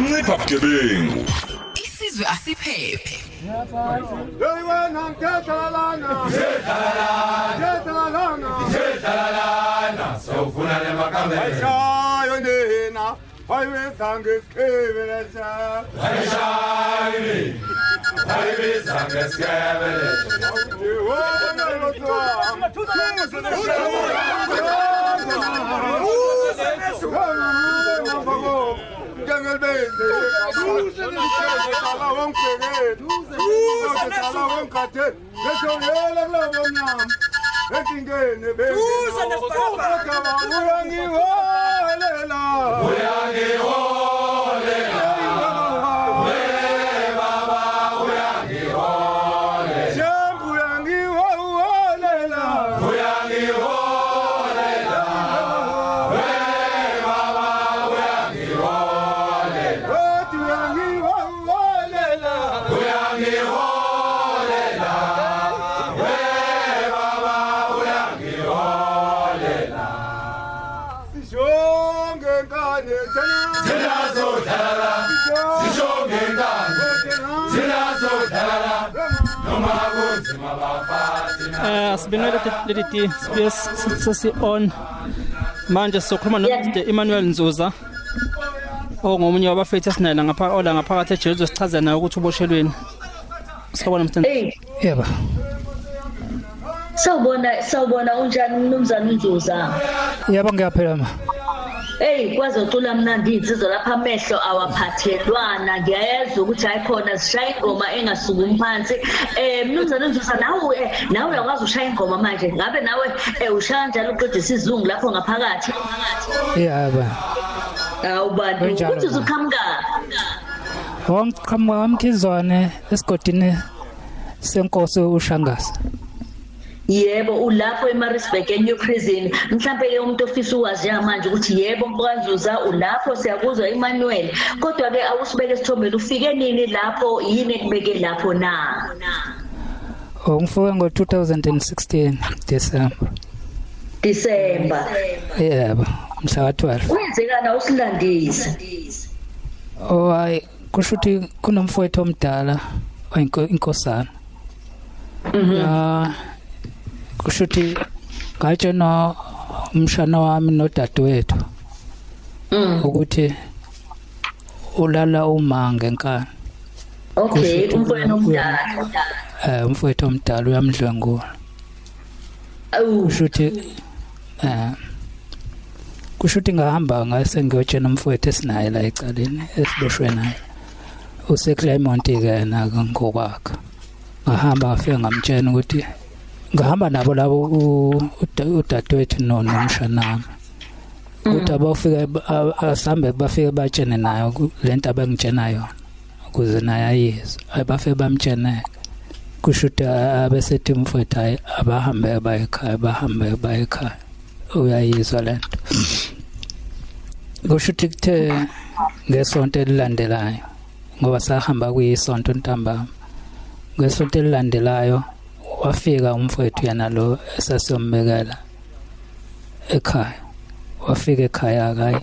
ncipha bugebengu isizwe asiphephe sengelbenze ngihlala the wangikhathele Sishonge nkane Sinazo dlala Noma kunzima bafathi Eh asibinele leti ti space sesi on. Manje sokhuluma no Mr Emmanuel Nzuza ongomunye wabafethi esinayela ngapha ola ngaphakathi eJesu sichaza naye ukuthi uboshelweni. Sawubona Mr. Hey, Yebo. Sawubona sawubona unjani mnumzana uNzuza? Yebo ngiyaphela ma. Hey, kwaze ucula mnandi insizwa lapha amehlo awaphathelwana. Ngiyayezwa ukuthi ayikhona sishaya ingoma engasukumi phansi. Eh mnumzana uNzuza nawe eh, nawe uyakwazi ushaya ingoma manje. Ngabe nawe eh ushaya njalo uqeda isizungu lapho ngaphakathi? Yebo Awubani? Kunjalo Uthi ma. uzuqhamuka? Wamqhamuka wamkhizwane esigodini senkosi uShangasa Yebo ulapho eMaritzburg eNew Prison mhlambe ke umuntu ofisa ukwazi manje ukuthi yebo mkwanzuza ulapho siyakuzwa Emmanuel kodwa ke awusibeke esithombeni ufike nini lapho yini ekubeke lapho na? Ngifike ngo2016 December. December. Yebo mhla ka12 kwenzekana usilandisa Oh hayi kusho ukuthi kunomfowethu omdala oyinkosana. Ya kusho ukuthi ngayitshena umshana wami nodadewethu ukuthi ulala uma ngenkani. Okay umfowenu omdala Eh umfowethu omdala uyamdlwengula. Kusho ukuthi eh kusho ukuthi ngahamba ngase ngiyotshena umfowethu esinaye la ecaleni esiboshwe naye. use Claremont ke na ngokwakhe ngahamba ngafika ngamtshela ukuthi ngahamba nabo labo udadewethu no nomshanami ukuthi abafike asambe bafike batshene nayo le nto abangitshena yona ukuze naye ayizwe. Abafike bamtsheneke. Kusho ukuthi abesethi mfowethu hayi abahambe bayekhaya bahambe baye ekhaya. Uyayizwa lento kusho ukuthi kuthe ngesonto elilandelayo ngoba sahamba kuyisonto ntambama. Ngesonto elilandelayo wafika umfowethu yana lo esasiyombekela ekhaya. Wafika ekhaya akayi.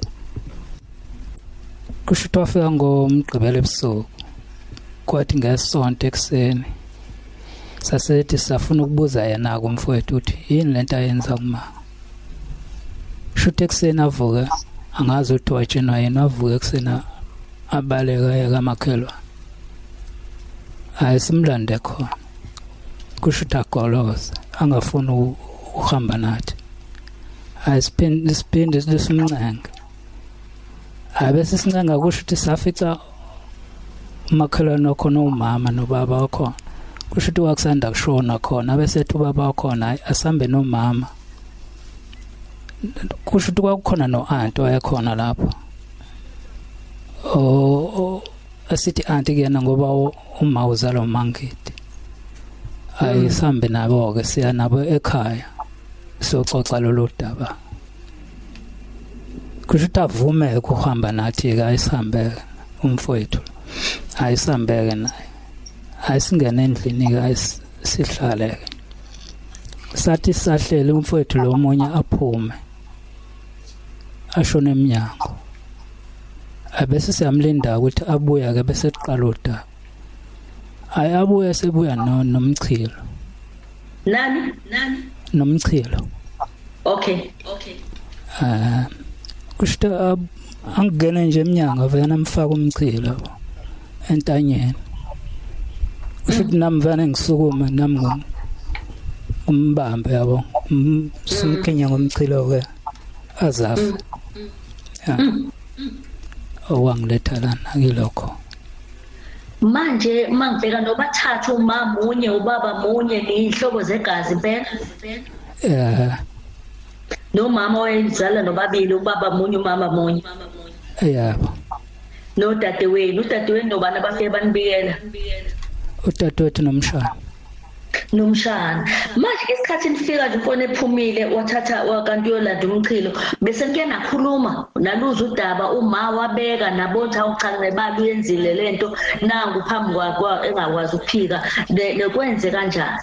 Kusho ukuthi wafika ngomgqibelo ebusuku. Kwathi ngesonto ekuseni sasethi safuna ukubuza yena kumfowethu ukuthi yini lento ayenza kuma? Shute ekuseni avuke angazi ukuthi watshenwa yena wavuke ekuseni abaleka kamakhelwane hayi simlande khona. Kusho ukuthi agoloze angafuni ukuhamba nathi. Hayi siphinde siphinde simncenge hayi bese sincenga kusho ukuthi safica umakhelwane wakhona umama nobaba wakhona. Kusho ukuthi wakusanda kushona khona bese ethi ubaba wakhona asambe nomama. Kusho ukuthi kwakukhona no-anti wayekhona lapho. Asithi anti kuyena ngoba uma uzalo mangidi ayisambe nabo ke siya nabo ekhaya soxoxa lolu daba. Kusho ukuthi avume ukuhamba nathi ke ayisambeke umfowethu. Ayisambeke naye. Ayisingene endlini ke ayisihlale ke sathi sahlele umfowethu lo munye aphume ashone eminyango abese siyamlinda ukuthi abuya ke bese siqala udaba. Hayi abuye sebuya no nomchilo. Nani? Nani? Nomchilo. Okay. Okay. Ah kushita angene nje eminyango vena amfaka umchilo entanyeni. Kushuthi nami vana ngisukuma nami ngum- umbambe yabo simkhinya ngomchilo ke azafa ya. Owangiletha lana kilokho manje mangibheka nobathathu uma munye ubaba munye nihlobo zegazi impela eh nomama wayezala nobabili ubaba munye umama munye. Yabo. Nodadewenu udadewenu nobani abafike banibikela utata nomshana. Nomshana. Manje ke isikhathi nifika nje mfone ephumile wathatha wakanti uyolanda umchilo bese kuye nakhuluma naluza udaba uma wabeka nabothi awuchane bali uyenzile lento nangu phambi kwakho engakwazi ukuphika lekwenze kanjani?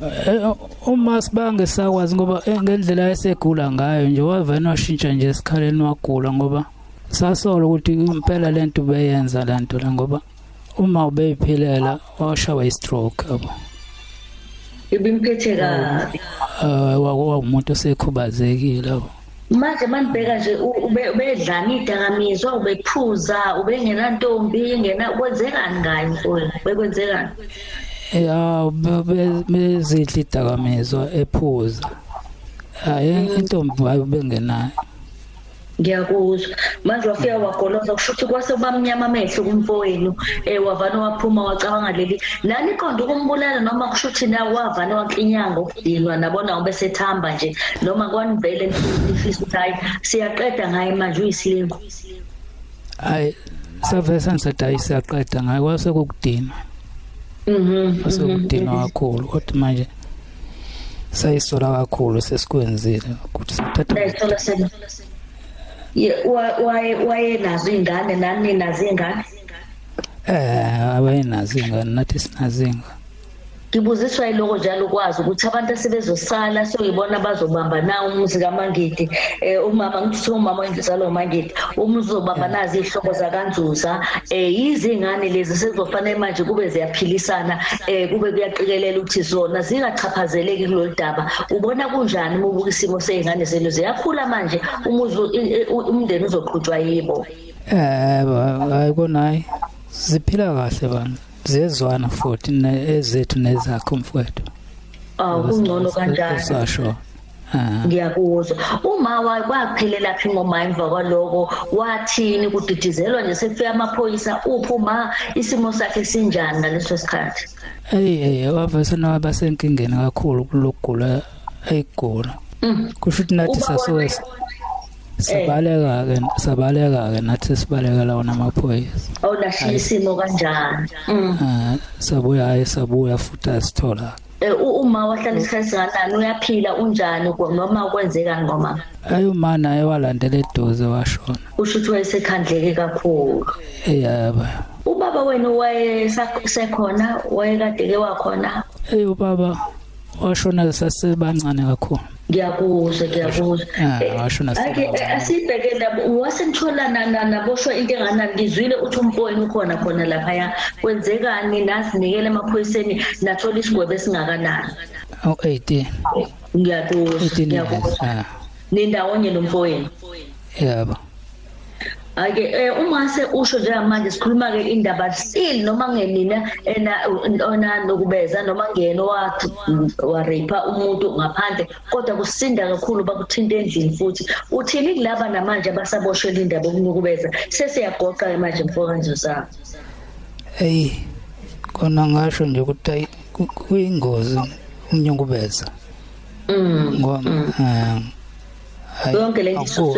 Eh, uma sibange sakwazi ngoba eh, ngendlela esegula ngayo nje wavena washintsha nje esikhaleni wagula ngoba sasola ukuthi impela lento beyenza lento la ngoba uma ubeyiphilela washawa i-stroke yabo. Ibimphethe kabi. Eh wawumuntu osekhubazekile yabo. Manje manibheka nje u- ube- ubedlana idakamizwa ubephuza ubengenantombi ngena kwenzekani ngayo mfowethu? Bekwenzekani? Ya bezidla idakamizwa ephuza. Hayi intombi wayo bengenayo. Ngiyakuzwa. Manje wafika wagoloza kusho ukuthi kwase bamnyama amehlo kumfowenu. Um wavane waphuma wacabanga leli. Nani iqonda ukumbulala noma kusho ukuthi na wavane waklinyanga ukudinwa nabona ube sethamba nje? Noma kwanivele nifisa ukuthi hayi siyaqeda ngaye manje uyisilingo. Hayi savele sengisathi hayi siyaqeda ngayo kwase kukudinwa mhm kwase kudinwa kakhulu. Kodwa manje sayisola kakhulu sesikwenzile ukuthi sithatha wayenazo iy'ngane nani nazo iy'ngane um eh, wayenazo iy'ngane nathi sinazo iy'ngane ngibuziswa yiloko njalo ukwazi ukuthi abantu asebezosala soyibona bazobamba na umuzi kaMangidi. Eh umama ngithi umama wenzalo kaMangidi. Umuzi uzobamba nazi ihlobo zakanzuza. Eh izingane lezi sezofanele manje kube ziyaphilisana. Eh kube kuyaqikelela ukuthi zona zingachaphazeleki kulolu daba. Ubona kunjani uma ubuka isimo sezingane zenu? Ziyakhula manje. Umuzi i- i- umndeni uzoqhutshwa yibo. Eh ba- hayi kona hayi. Ziphila kahle bani? Ziyezwana futhi ne- ezethu nezakho mfowethu. Awu kungcono kanjani? usasho ah. Ngiyakuzwa. Uma wa- kwaphelela phi ngoma emva kwaloko? Wathini? Kudidizelwa nje sekufika amaphoyisa uphi uma isimo sakhe sinjani ngaleso sikhathi? Ey ey wavesana waba senkingeni kakhulu kulokugula ayigula. Mm. Kusho ukuthi nathi Uba sasuke s- sabaleka ke sabaleka ke nathi sibaleka lawo namaphoyisa. awunashiya isimo kanjani Mm. Ah sabuya hayi sabuya futhi asithola. Eh, u- uma wahlala isikhathi singanani uyaphila unjani kwa- noma kwenzekani ngoma Ayuma naye walandela eduze washona. usho ukuthi wayesekhandleke kakhulu Eyaba. ubaba wenu wayesekhona wayekade ke wakhona Ey ubaba washona sasebancane kakhulu. ngiyakuzwa ngiyakuzwa Ah, Eh, washona ake eh, asibheke nabo wasenithola nana naboshwa into enganani ngizwile uthi umfowenu ukhona khona laphaya kwenzekani nasinikele emaphoyiseni nathola isigwebo esingakanani Aw 18. ngiyakuzwa 18 years. ngiyakuzwa Ah. nindawonye nomfowenu Yebo. Ake eh uma se usho njengamanje sikhuluma ke indaba still noma ngenina ena ona nokubeza noma ngeno wathi wa rape umuntu ngaphandle kodwa kusinda kakhulu bakuthinta endlini futhi. Uthini kulaba namanje abasaboshwela indaba yokunukubeza sesiyagoqa ke manje mfoka nje sami Ey kona ngasho nje ukuthi ayi ku- kuyingozi unyungubeza mm ngoba eh hayi, Yonke le nto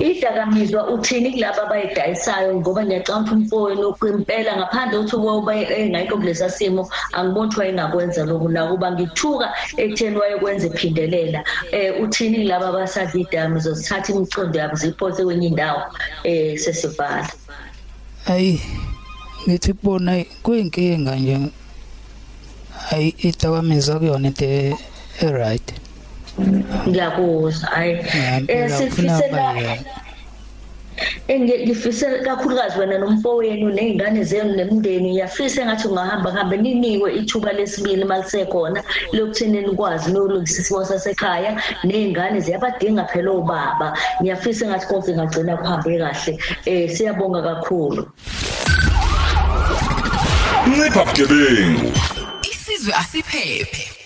idakamizwa uthini kulaba abayidayisayo? Ngoba ngiyacanga ukuthi umfowenu kwimpela ngaphandle ukuthi woba engayikho kulesa simo angiboni ukuthi wayengakwenza loku nakuba ngithuka ekutheni wayekwenza ephindelela. Um uthini kulaba abasadla idakamizwa zithatha imicondo yabo ziyiphose kwenye indawo um sesivala ayi ngithi kubona kuyinkinga nje. Hayi idakamizwa kuyona into e-right ngiyakuzwa hayi Ya, eh baye- engifise kakhulukazi wena nomfowenu nezingane zenu nemndeni yafisa engathi ungahamba hambe ninikwe ithuba lesibili malisekhona lokuthini nikwazi nolungisa isimo sasekhaya. Nezingane ziyabadinga phela obaba. Ngiyafisa engathi konke ngagcina kuhambe kahle. Eh siyabonga kakhulu. Ncipha bugebengu. Isizwe asiphephe.